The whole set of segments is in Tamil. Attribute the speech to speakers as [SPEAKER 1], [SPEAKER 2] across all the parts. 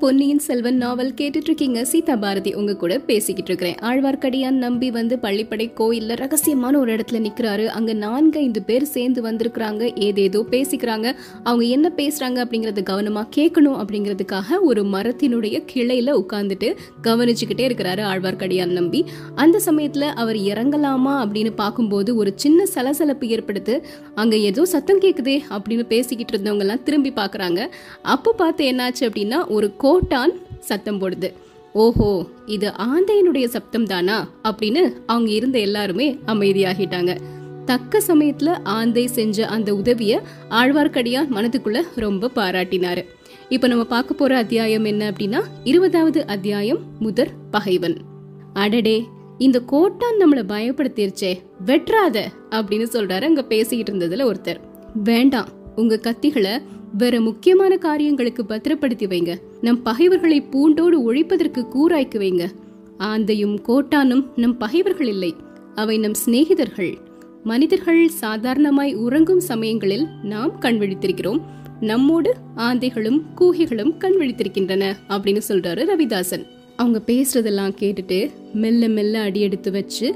[SPEAKER 1] பொன்னியின் செல்வன் நாவல் கேட்டுட்டு இருக்கீங்க சீதா பாரதி உங்க கூட பேசிக்கிட்டு இருக்கிறேன் ஆழ்வார்க்கடியான் நம்பி வந்து பள்ளிப்படை கோயில்ல ரகசியமான ஒரு இடத்துல நிக்கிறாரு. அங்க நான்கு ஐந்து பேர் சேர்ந்து வந்திருக்கிறாங்க. ஏதேதோ பேசிக்கிறாங்க. அவங்க என்ன பேசுறாங்க அப்படிங்கறத கவனமா கேட்கணும் அப்படிங்கிறதுக்காக ஒரு மரத்தினுடைய கிளையில உட்கார்ந்துட்டு கவனிச்சுக்கிட்டே இருக்கிறாரு ஆழ்வார்க்கடியான் நம்பி. அந்த சமயத்துல அவர் இறங்கலாமா அப்படின்னு பார்க்கும்போது ஒரு சின்ன சலசலப்பு ஏற்படுத்து அங்க ஏதோ சத்தம் கேக்குதே அப்படின்னு பேசிக்கிட்டு இருந்தவங்க எல்லாம் திரும்பி பாக்குறாங்க அப்போ பார்த்து என்னாச்சு அப்படின்னா ஒரு கோட்டான் சத்தம் போடுது. ஓஹோ இது ஆந்தையினுடைய சப்தம் தானா அப்படின்னு அவங்க இருந்த எல்லாருமே அமைதியாகிட்டாங்க. தக்க சமயத்துல ஆந்தை செஞ்ச அந்த உதவிய ஆழ்வார்க்கடியான் மனதுக்குள்ள ரொம்ப பாராட்டினாரு. இப்ப நம்ம பார்க்க போற அத்தியாயம் என்ன அப்படின்னா இருபதாவது அத்தியாயம் முதற் பகைவன். அடடே இந்த கோட்டான் நம்மள பயப்படுத்திருச்சே வெட்றாத அப்படின்னு சொல்றாரு அங்க பேசிக்கிட்டு இருந்ததுல ஒருத்தர். வேண்டாம் உங்க கத்திகளை வேற முக்கியமான காரியங்களுக்கு பத்திரப்படுத்தி வைங்க. நம் பகைவர்களை பூண்டோடு ஒழிப்பதற்கு கூறாய்க்கு வைங்க. ஆந்தையும் கோட்டானும் நம் பகைவர்கள் இல்லை. அவை நம் சிநேகிதர்கள். மனிதர்கள் சாதாரணமாய் உறங்கும் சமயங்களில் நாம் கண் விழித்திருக்கிறோம். நம்மோடு ஆந்தைகளும் கூகைகளும் கண் விழித்திருக்கின்றன அப்படின்னு சொல்றாரு ரவிதாசன். அவங்க பேசுறதெல்லாம் கேட்டுட்டு மெல்ல மெல்ல அடியெடுத்து வச்சு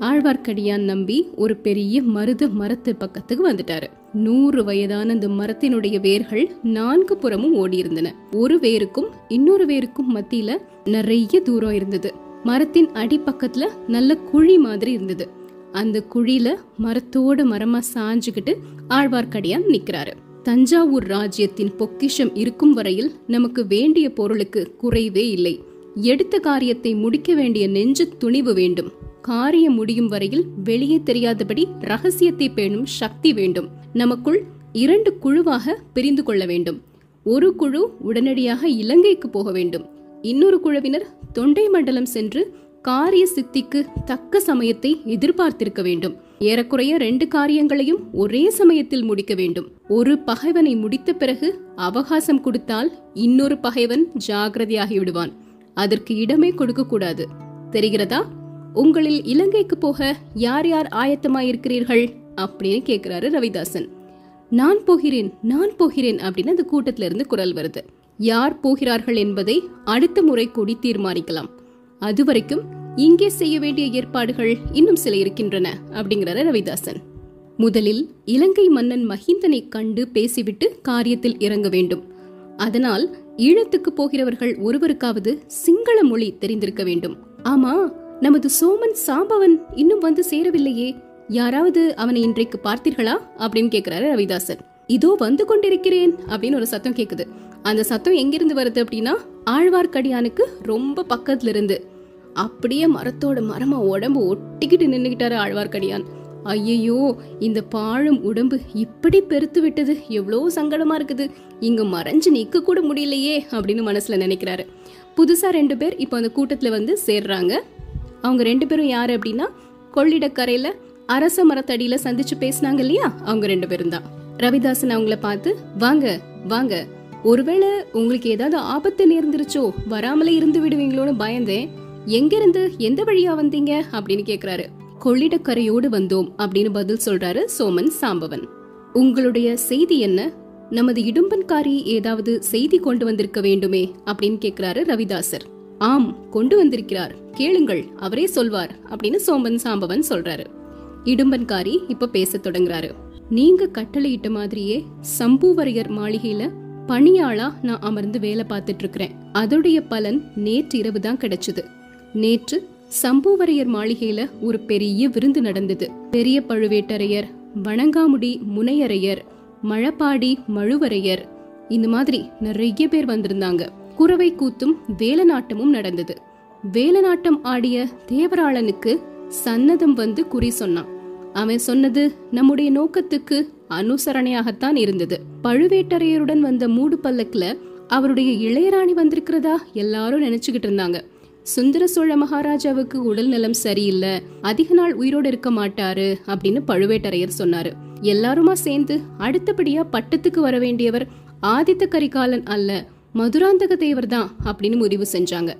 [SPEAKER 1] ஆழ்வார்க்கடியான் நம்பி ஒரு பெரிய மருத மரத்து பக்கத்துக்கு வந்துட்டாரு. நூறு வயதான அந்த மரத்தினுடைய வேர்கள் நான்கு புறமும் ஓடி இருந்தன ஒரு வேருக்கும் இன்னொரு வேருக்கும் மத்தியில நிறைய தூரம் இருந்தது. மரத்தின் அடிப்பக்கத்துல நல்ல குழி மாதிரி இருந்தது. அந்த குழியில மரத்தோட மரமா சாஞ்சுக்கிட்டு ஆழ்வார்க்கடியான் நிக்கிறாரு. தஞ்சாவூர் ராஜ்யத்தின் பொக்கிஷம் இருக்கும் வரையில் நமக்கு வேண்டிய பொருளுக்கு குறைவே இல்லை. எடுத்த காரியத்தை முடிக்க வேண்டிய நெஞ்சு துணிவு வேண்டும். காரியம் முடியும் வரையில் வெளியே தெரியாதபடி ரகசியத்தை பேணும் சக்தி வேண்டும். நமக்குள் இரண்டு குழுவாக பிரிந்து கொள்ள வேண்டும். ஒரு குழு உடனடியாக இலங்கைக்கு போக வேண்டும். இன்னொரு குழுவினர் தொண்டை மண்டலம் சென்று காரிய சித்திக்கு தக்க சமயத்தை எதிர்பார்த்திருக்க வேண்டும். ஏறக்குறைய ரெண்டு காரியங்களையும் ஒரே சமயத்தில் முடிக்க வேண்டும். ஒரு பகைவனை முடித்த பிறகு அவகாசம் கொடுத்தால் இன்னொரு பகைவன் ஜாகிரதையாகி விடுவான் அதற்கு இடமே கொடுக்க கூடாது தெரிகிறதா? உங்களில் இலங்கைக்கு போக யார் யார் ஆயத்தமாயிருக்கிறீர்கள்? அப்படின்னு கேட்குறாரு ரவிதாசன். நான் போகிறேன் நான் போகிறேன் அப்படின்னு அந்த கூட்டத்திலிருந்து குரல் வருது. யார் போகிறார்கள் என்பதை அடுத்த முறை கூடி தீர்மானிக்கலாம். அதுவரைக்கும் இங்கே செய்ய வேண்டிய ஏற்பாடுகள் இன்னும் சில இருக்கின்றன அப்படிங்கிறாரு ரவிதாசன். முதலில் இலங்கை மன்னன் மஹிந்தனை கண்டு பேசிவிட்டு காரியத்தில் இறங்க வேண்டும். அதனால் ஈழத்துக்கு போகிறவர்கள் ஒருவருக்காவது சிங்கள மொழி தெரிந்திருக்க வேண்டும். ஆமா நமது சோமன் சாம்பவன் இன்னும் வந்து சேரவில்லையே. யாராவது அவனை இன்றைக்கு பார்த்தீர்களா? அப்படின்னு கேக்குறாரு ரவிதாசன். இதோ வந்து கொண்டிருக்கிறேன் அப்படின்னு ஒரு சத்தம் கேக்குது. அந்த சத்தம் எங்கிருந்து வருது அப்படின்னா ஆழ்வார்க்கடியானுக்கு ரொம்ப பக்கத்துல இருந்து அப்படியே மரத்தோட மரமா உடம்பு ஒட்டிக்கிட்டு நின்னுகிட்டாரு ஆழ்வார்க்கடியான். ஐயையோ இந்த பாழும் உடம்பு இப்படி பெருத்து விட்டது. எவ்வளோ சங்கடமா இருக்குது. இங்க மறைஞ்சு நிக்க கூட முடியலையே அப்படின்னு மனசுல நினைக்கிறாரு. புதுசா ரெண்டு பேர் இப்போ அந்த கூட்டத்துல வந்து சேர்றாங்க. அவங்க ரெண்டு பேரும் யாரு அப்படின்னா கொள்ளிடக்கரையில அரச மரத்தடியில சந்திச்சு பேசினாங்க இல்லையா? அவங்க ரெண்டு பேரும் தான். ரவிதாசன் அவங்கள பார்த்து வாங்க வாங்க. ஒருவேளை உங்களுக்கு ஏதாவது ஆபத்து நேர்ந்துருச்சோ வராமலே இருந்து விடுவீங்களோன்னு பயந்தேன். எங்க இருந்து எந்த வழியா வந்தீங்க? அப்படின்னு கேக்குறாரு. கொள்ளிடக்கரையோடு வந்தோம் அப்படின்னு பதில் சொல்றாரு சோமன் சாம்பவன். உங்களுடைய செய்தி என்ன? நமது இடும்பன்காரி ஏதாவது செய்தி கொண்டு வந்திருக்க வேண்டுமே அப்படின்னு கேக்குறாரு ரவிதாசர். ஆம் கொண்டு வந்திருக்கிறார். கேளுங்கள் அவரே சொல்வார் அப்படின்னு சோமன் சாம்பவன் சொல்றாரு. இடும்பன்காரி இப்ப பேச தொடங்குறாரு. நீங்க கட்டளையிட்ட மாதிரியே சம்பூவரையர் மாளிகையில பணியாளா நான் அமர்ந்து வேலை பார்த்துட்டு இருக்கிறேன் அதோடைய பலன் நேற்று இரவு தான் கிடைச்சது. நேற்று சம்பூவரையர் மாளிகையில ஒரு பெரிய விருந்து நடந்தது. பெரிய பழுவேட்டரையர் வணங்காமுடி முனையரையர் மழப்பாடி மழுவரையர் இந்த மாதிரி நிறைய பேர் வந்திருந்தாங்க. குறவை கூத்தும் வேலநாட்டமும் நடந்தது. வேலநாட்டம் ஆடிய தேவராளனுக்கு சன்னதம் வந்து குறி சொன்னான். அவன் சொன்னது நம்முடைய நோக்கத்துக்கு அனுசரணையாகத்தான் இருந்தது. பழுவேட்டரையருடன் வந்த மூடு பல்லக்குல அவருடைய இளையராணி வந்திருக்கிறதா எல்லாரும் நினைச்சுக்கிட்டு இருந்தாங்க. சுந்தர சோழ மகாராஜாவுக்கு உடல் நலம் சரியில்லை அதிக நாள் உயிரோடு இருக்க மாட்டாரு அப்படின்னு பழுவேட்டரையர் சொன்னாரு. எல்லாருமா சேர்ந்து அடுத்தபடியா பட்டத்துக்கு வர வேண்டியவர் ஆதித்த கரிகாலன் அல்ல மதுராந்தக தேவர் தான் அப்படின்னு முடிவு செஞ்சாங்க.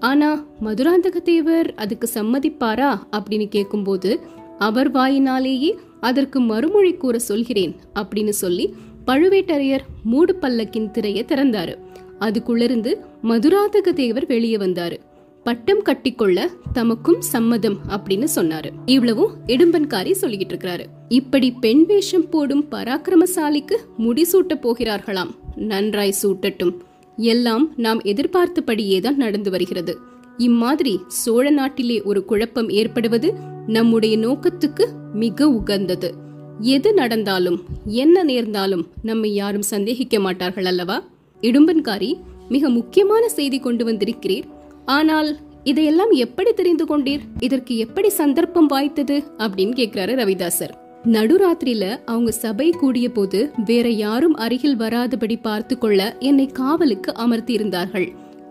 [SPEAKER 1] ஆனா மதுராந்தக தேவர் அதுக்கு சம்மதிப்பாரா அப்படின்னு கேட்கும்போது அவர் வாயினாலேயே அதற்கு மறுமொழி கூற சொல்கிறேன் அப்படின்னு சொல்லி பழுவேட்டரையர் மூடு பல்லக்கின் திரையை திறந்தாரு. அதுக்குள்ளிருந்து மதுராதக தேவர் வெளியே வந்தாரு. பட்டம் கட்டிக்கொள்ள தமக்கும் சம்மதம் அப்படின்னு சொன்னாரு. இவ்வளவும் இடும்பன்காரி சொல்லிக்கிட்டு இருக்கிறாரு. இப்படி பெண் வேஷம் போடும் பராக்கிரமசாலிக்கு முடிசூட்ட போகிறார்களாம். நன்றாய் சூட்டட்டும். எல்லாம் நாம் எதிர்பார்த்தபடியே தான் நடந்து வருகிறது. இம்மாதிரி சோழ நாட்டிலே ஒரு குழப்பம் ஏற்படுவது நம்முடைய நோக்கத்துக்கு மிக உகந்தது. எது நடந்தாலும் என்ன நேர்ந்தாலும் நம்மை யாரும் சந்தேகிக்க மாட்டார்கள் அல்லவா? இடும்பன்காரி மிக முக்கியமான செய்தி கொண்டு வந்திருக்கிறீர். ஆனால் இதையெல்லாம் எப்படி தெரிந்து கொண்டீர்? இதற்கு எப்படி சந்தர்ப்பம் வாய்த்தது? அப்படின்னு கேக்குறாரு ரவிதாசர். நடுராத்திரியில அவங்க சபை கூடிய போது வேற யாரும் அருகில் வராதபடி பார்த்து கொள்ள என்னை காவலுக்கு அமர்த்தி இருந்தார்கள்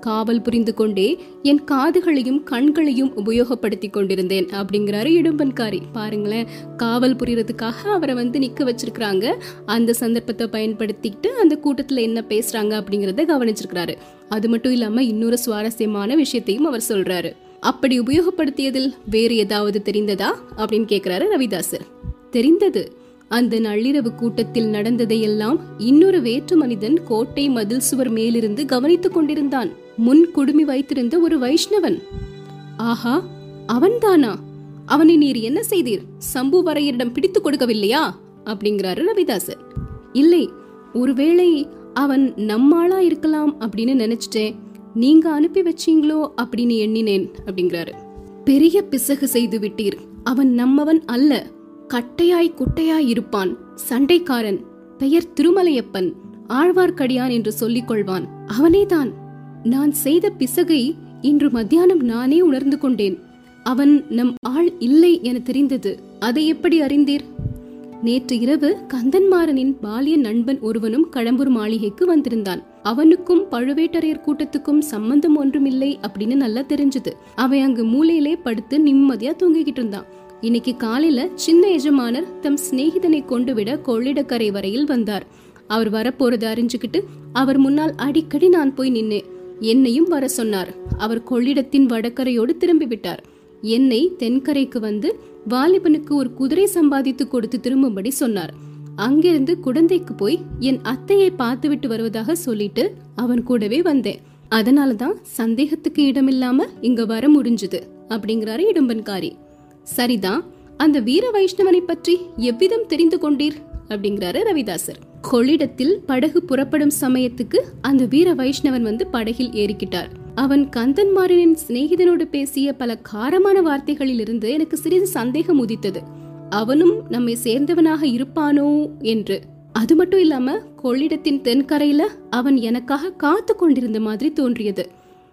[SPEAKER 1] காவல் புரிந்து கொண்டே என் காதுகளையும் கண்களையும் உபயோகப்படுத்தி கொண்டிருந்தேன். அப்படிங்கிறாரு இடும்பன்காரி. பாருங்களேன் காவல் புரியறதுக்காக அவரை வந்து நிக்க வச்சிருக்கிறாங்க. அந்த சந்தர்ப்பத்தை பயன்படுத்திக்கிட்டு அந்த கூட்டத்துல என்ன பேசுறாங்க அப்படிங்கறத கவனிச்சிருக்கிறாரு. அது மட்டும் இல்லாம இன்னொரு சுவாரஸ்யமான விஷயத்தையும் அவர் சொல்றாரு. அப்படி உபயோகப்படுத்தியதில் வேறு ஏதாவது தெரிந்ததா? அப்படின்னு கேக்குறாரு ரவிதாசர். தெரிந்தது. அந்த நள்ளிரவு கூட்டத்தில் நடந்ததையெல்லாம் இன்னொரு வேற்று மனிதன் கோட்டை மதில் சுவர் மேலிருந்து கவனித்துக் கொண்டிருந்தான். முன் குடுமி வைத்திருந்த ஒரு வைஷ்ணவன். ஆஹா அவன்தானா? அவனை நீர் என்ன செய்தீர்? சம்புவரையரிடம் பிடித்துக் கொடுக்கவில்லையா? அப்படிங்கிறாரு ரவிதாசர். இல்லை ஒருவேளை அவன் நம்மாளா இருக்கலாம் அப்படின்னு நினைச்சிட்டேன். நீங்க அனுப்பி வச்சீங்களோ அப்படின்னு எண்ணினேன் அப்படிங்கிறாரு. பெரிய பிசகு செய்து விட்டீர். அவன் நம்மவன் அல்ல. கட்டையாய் குட்டையாய் இருப்பான். சண்டைக்காரன். பெயர் திருமலையப்பன். ஆழ்வார்க்கடியான் என்று சொல்லிக் கொள்வான். அவனேதான். நான் செய்த பிசகை இன்று மத்தியானம் நானே உணர்ந்து கொண்டேன். அவன் நம் ஆள் இல்லை என தெரிந்தது. அதை எப்படி அறிந்தீர்? நேற்று இரவு கந்தன்மாறனின் பாலிய நண்பன் ஒருவனும் கடம்பூர் மாளிகைக்கு வந்திருந்தான். அவனுக்கும் பழுவேட்டரையர் கூட்டத்துக்கும் சம்பந்தம் ஒன்றுமில்லை அப்படின்னு நல்லா தெரிஞ்சது. அவன் அங்கு மூலையிலே படுத்து நிம்மதியா தூங்கிக்கிட்டு இருந்தான். இன்னைக்கு காலையில சின்ன எஜமானர் தம் சிநேகிதனை கொண்டு விட கொள்ளிடக்கரை வரையில் வந்தார். அவர் வரப்போறது அறிஞ்சுக்கிட்டு அவர் முன்னால் அடிக்கடி நான் போய் நின்னேன். என்னையும் வர சொன்னார். அவர் கொள்ளிடத்தின் வடக்கரையோடு திரும்பி விட்டார் என்னை தென்கரைக்கு வந்து வாலிபனுக்கு ஒரு குதிரை சம்பாதித்து கொடுத்து திரும்பும்படி சொன்னார். அங்கிருந்து குடந்தைக்கு போய் என் அத்தையை பார்த்துவிட்டு வருவதாக சொல்லிட்டு அவன் கூடவே வந்தேன். அதனாலதான் சந்தேகத்துக்கு இடமில்லாம இங்க வர முடிஞ்சது அப்படிங்கிறாரு இடும்பன்காரி. சரிதான் அந்த வீர வைஷ்ணவனை பற்றி எவ்விதம் தெரிந்து கொண்டீர்? அப்படிங்கிறாரு ரவிதாசர். கொள்ளிடத்தில் படகு புறப்படும் சமயத்துக்கு அந்த வீர வைஷ்ணவன் வந்து படகில் ஏறிக்கிட்டார். அவன் கந்தன்மாறனின் சிநேகிதனோடு பேசிய பல காரமான வார்த்தைகளில் இருந்து எனக்கு சிறிது சந்தேகம் உதித்தது. அவனும் நம்மை சேர்ந்தவனாக இருப்பானோ என்று. அது மட்டும் இல்லாம கொள்ளிடத்தின் தென்கரையில அவன் எனக்காக காத்து கொண்டிருந்த மாதிரி தோன்றியது.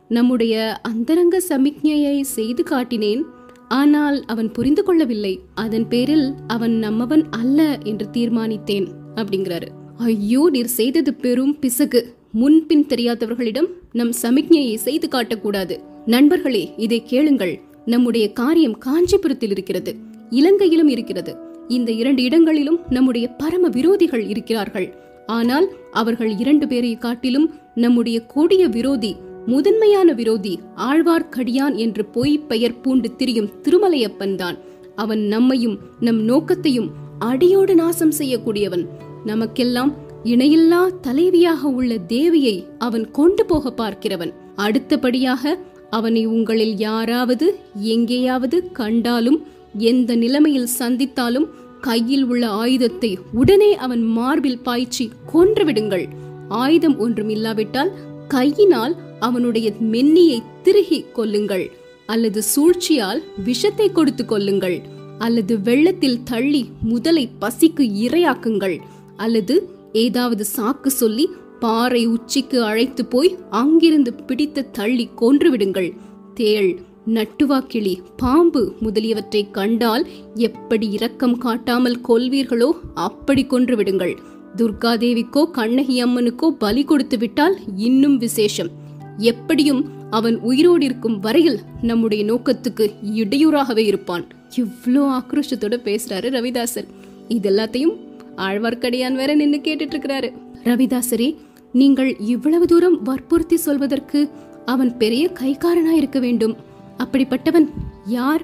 [SPEAKER 1] நம்முடைய அந்தரங்க சமிக்ஞையை செய்து காட்டினேன். ஆனால் அவன் புரிந்து கொள்ளவில்லை. அதன் பேரில் அவன் நம்மவன் அல்ல என்று தீர்மானித்தேன் அப்படிங்கிறாரு. ஐயோ நீர் செய்தது பெரும் பிசகு. முன்பின் தெரியாதவர்களிடம் நம் சமிக்ஞையை செய்து காட்டக்கூடாது. நண்பர்களே இதை கேளுங்கள். நம்முடைய காரியம் காஞ்சிபுரத்தில் இருக்கிறது. இலங்கையிலும் இருக்கிறது. இந்த இரண்டு இடங்களிலும் நம்முடைய பரம விரோதிகள் இருக்கிறார்கள். ஆனால் அவர்கள் இரண்டு பேரை காட்டிலும் நம்முடைய கொடிய விரோதி முதன்மையான விரோதி ஆழ்வார்க்கடியான் என்று பொய் பெயர் பூண்டு திரியும் திருமலையப்பன் தான். அவன் நம்மையும் நம் நோக்கத்தையும் அடியோடு நாசம் செய்யக்கூடியவன். நமக்கெல்லாம் இணையில்லா தலைவியாக உள்ள தேவியை அவன் கொண்டு போக பார்க்கிறவன். அடுத்தபடியாக அவனை உங்களில் யாராவது எங்கேயாவது கண்டாலும் எந்த நிலைமையில் சந்தித்தாலும் கையில் உள்ள ஆயுதத்தை உடனே அவன் மார்பில் பாய்ச்சி கொன்றுவிடுங்கள். ஆயுதம் ஒன்றும் இல்லாவிட்டால் கையினால் அவனுடைய மென்னியை திருகி கொல்லுங்கள். அல்லது சூழ்ச்சியால் விஷத்தை கொடுத்து கொல்லுங்கள். அல்லது வெள்ளத்தில் தள்ளி முதலை பசிக்கு இரையாக்குங்கள். அல்லது ஏதாவது சாக்கு சொல்லி பாறை உச்சிக்கு அழைத்து போய் அங்கிருந்து பிடித்து தள்ளி கொன்றுவிடுங்கள். தேள் நட்டுவாக்கிளி பாம்பு முதலியவற்றை கண்டால் எப்படி இரக்கம் காட்டாமல் கொல்வீர்களோ அப்படி கொன்றுவிடுங்கள். துர்காதேவிக்கோ கண்ணகி அம்மனுக்கோ பலி கொடுத்து விட்டால் இன்னும் விசேஷம். எப்படியும் அவன் உயிரோடு இருக்கும் வரையில் நம்முடைய நோக்கத்துக்கு இடையூறாகவே இருப்பான். இவ்வளோ ஆக்ரோஷத்தோட பேசுறாரு ரவிதாசர். இது எல்லாத்தையும் ஆழ்வார்க்கடியான் வேற நின்னு கேட்டுட்டு இருக்கிறாரு ரவிதாசரே நீங்கள் இவ்வளவு தூரம் வற்புறுத்தி சொல்வதற்கு அவன் பெரிய கைக்காரனா இருக்க வேண்டும். அப்படிப்பட்டவன் யார்?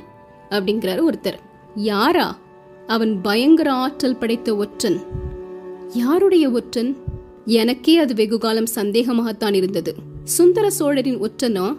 [SPEAKER 1] அப்படிங்கிறாரு ஒருத்தர். யாரா? அவன் பயங்கர ஆற்றல் படைத்த ஒற்றன். யாருடைய ஒற்றன்? எனக்கே அது வெகு காலம் சந்தேகமாகத்தான் இருந்தது. சுந்தர சோழரின் ஒற்றனோ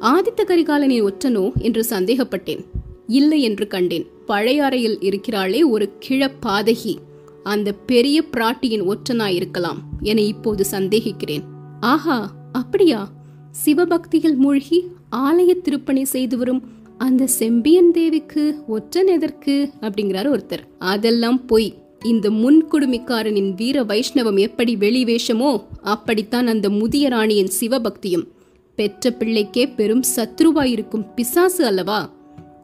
[SPEAKER 1] ஆதித்த கரிகாலனின் ஒற்றனோ என்று சந்தேகப்பட்டேன். இல்லை என்று கண்டேன். பழையாறையில் இருக்கிறாளே ஒரு கிழப்பாதகி. அந்த பெரிய பிராட்டியின் ஒற்றனாயிருக்கலாம் என இப்போது சந்தேகிக்கிறேன். ஆஹா அப்படியா? சிவபக்தியில் மூழ்கி ஆலய திருப்பணி செய்து வரும் அந்த செம்பியன் தேவிக்கு ஒற்றன் எதற்கு? அப்படிங்கிறார் ஒருத்தர். அதெல்லாம் பொய். இந்த முன்குடுமிக்காரனின் வீர வைஷ்ணவம் எப்படி வெளிவேஷமோ அப்படித்தான் அந்த முதிய ராணியின் சிவபக்தியும். பெற்ற பிள்ளைக்கே பெரும் சத்ருவாயிருக்கும் பிசாசு அல்லவா?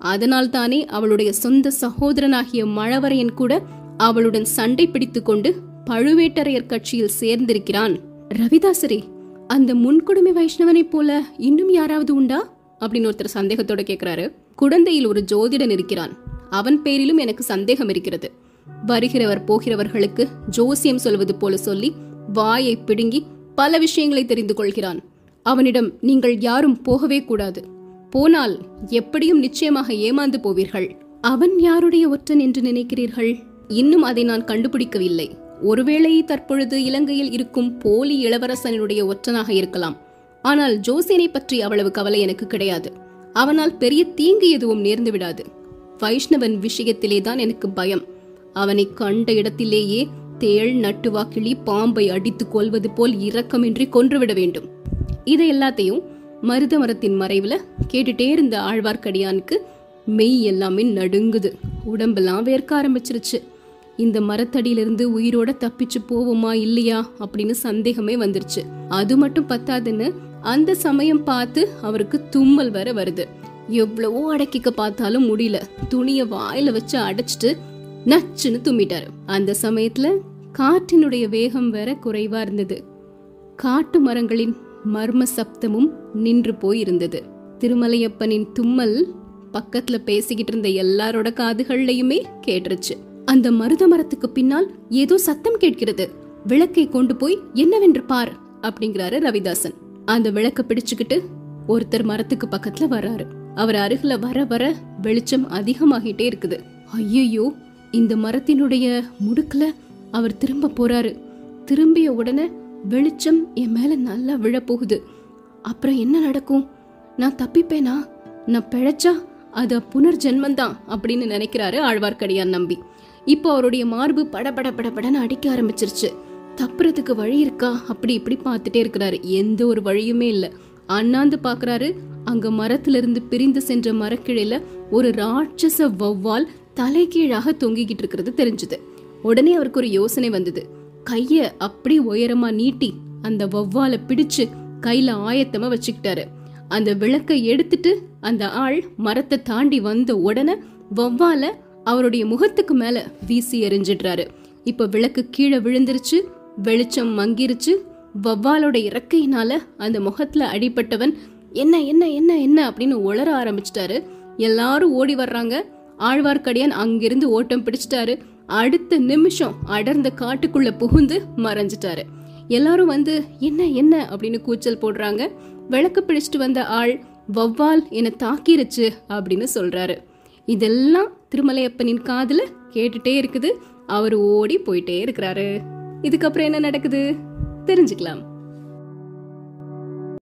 [SPEAKER 1] அதனால்தானே அவளுடைய சொந்த சகோதரனாகிய மழவரையன் கூட அவளுடன் சண்டை பிடித்துக் கொண்டு பழுவேட்டரையர் கட்சியில் சேர்ந்திருக்கிறான். ரவிதாசரே அந்த முன்கொடுமை வைஷ்ணவனைப் போல இன்னும் யாராவது உண்டா? அப்படின்னு ஒருத்தர் சந்தேகத்தோட கேக்குறாரு. குடந்தையில் ஒரு ஜோதிடன் இருக்கிறான். அவன் பேரிலும் எனக்கு சந்தேகம் இருக்கிறது. வருகிறவர் போகிறவர்களுக்கு ஜோசியம் சொல்வது போல சொல்லி வாயை பிடுங்கி பல விஷயங்களை தெரிந்து கொள்கிறான். அவனிடம் நீங்கள் யாரும் போகவே கூடாது. போனால் எப்படியும் நிச்சயமாக ஏமாந்து போவீர்கள். அவன் யாருடைய ஒற்றன் என்று நினைக்கிறீர்கள்? இன்னும் அதை நான் கண்டுபிடிக்கவில்லை. ஒருவேளை தற்பொழுது இலங்கையில் இருக்கும் போலி இளவரசனுடைய ஒற்றனாக இருக்கலாம். ஆனால் ஜோசியனை பற்றி அவ்வளவு கவலை எனக்கு கிடையாது. அவனால் பெரிய தீங்கு எதுவும் நேர்ந்து விடாது. வைஷ்ணவன் விஷயத்திலே தான் எனக்கு பயம். அவனை கண்ட இடத்திலேயே தேள் நட்டுவாக்கிளி பாம்பை அடித்துக் கொள்வது போல் இரக்கமின்றி கொன்றுவிட வேண்டும். இதை எல்லாத்தையும் மருத மரத்தின் மறைவுல கேட்டுட்டே இருந்த ஆழ்வார்க்கடியானுக்கு மெய் எல்லாமே நடுங்குது. உடம்பெல்லாம் வேர்க்க ஆரம்பிச்சிருச்சு. இந்த மரத்தடியிலிருந்து உயிரோட தப்பிச்சு போவோமா இல்லையா அப்படின்னு சந்தேகமே வந்துருச்சு. அது மட்டும் பத்தாதுன்னு அந்த சமயம் பார்த்து அவருக்கு தும்மல் வேற வருது. எவ்வளவோ அடக்கிக்க பார்த்தாலும் முடியல. துணிய வாயில வச்சு அடைச்சிட்டு நச்சுன்னு தும்மிட்டாரு. அந்த சமயத்துல காற்றினுடைய வேகம் வேற குறைவா இருந்தது. காட்டு மரங்களின் மர்ம சப்தமும் நின்று போய் இருந்தது திருமலையப்பனின் தும்மல் பக்கத்துல பேசிக்கிட்டு இருந்த எல்லாரோட காதுகள்லயுமே கேட்டுருச்சு. அந்த மருத மரத்துக்கு பின்னால் ஏதோ சத்தம் கேட்கிறது. விளக்கை கொண்டு போய் என்னவென்று பார் அப்படிங்கிறாரு ரவிதாசன். அந்த விளக்க பிடிச்சுக்கிட்டு ஒருத்தர் மரத்துக்கு பக்கத்துல வராரு அவர் அருகில வர வர வெளிச்சம் அதிகமாகிட்டே இருக்குது. ஐயோ இந்த மரத்தினுடைய முடுக்குல அவர் திரும்ப போறாரு. திரும்பிய உடனே வெளிச்சம் என் மேல நல்லா விழப்போகுது. அப்புறம் என்ன நடக்கும்? நான் தப்பிப்பேனா? நான் பிழைச்சா அது புனர்ஜென்மந்தான் அப்படின்னு நினைக்கிறாரு ஆழ்வார்க்கடியான் நம்பி. இப்போ அவருடைய மார்பு படபட படபடன்னு அடிக்க ஆரம்பிச்சிருச்சு. தப்புறதுக்கு வழி இருக்கா? அப்படி இப்படி பார்த்துட்டே இருக்கிறாரு. எந்த ஒரு வழியுமே இல்லை. அண்ணாந்து பார்க்குறாரு. அங்க மரத்திலிருந்து பிரிந்து சென்ற மரக்கிழையில ஒரு ராட்சச வௌவால் தலைகீழாக தொங்கிக்கிட்டு இருக்கிறது தெரிஞ்சது. உடனே அவருக்கு ஒரு யோசனை வந்தது. கைய அப்படி உயரமா நீட்டி அந்த வௌவாலை பிடிச்சு கையில ஆயத்தமா வச்சுக்கிட்டாரு. அந்த விளக்கை எடுத்துட்டு அந்த ஆள் மரத்தை தாண்டி வந்த உடனே வௌவால அவருடைய முகத்துக்கு மேல வீசி எறிஞ்சிடுறாரு. இப்ப விளக்கு கீழே விழுந்துருச்சு வெளிச்சம் மங்கிருச்சு. வவ்வாலோட இறக்கையினால அந்த முகத்துல அடிபட்டவன் என்ன என்ன என்ன என்ன? அப்படின்னு உளர ஆரம்பிச்சிட்டாரு. எல்லாரும் ஓடி வர்றாங்க. ஆழ்வார்க்கடியான் அங்கிருந்து ஓட்டம் பிடிச்சிட்டாரு. அடுத்த நிமிஷம் அடர்ந்த காட்டுக்குள்ள புகுந்து மறைஞ்சிட்டாரு. எல்லாரும் வந்து என்ன என்ன? அப்படின்னு கூச்சல் போடுறாங்க. விளக்கு பிடிச்சிட்டு வந்த ஆள் வவ்வால் என்னை தாக்கிருச்சு அப்படின்னு சொல்றாரு. இதெல்லாம் திருமலையப்பனின் காதுல கேட்டுட்டே இருக்குது. அவர் ஓடி போயிட்டே இருக்கிறாரு. இதுக்கப்புறம் என்ன நடக்குது? தெரிஞ்சுக்கலாம்.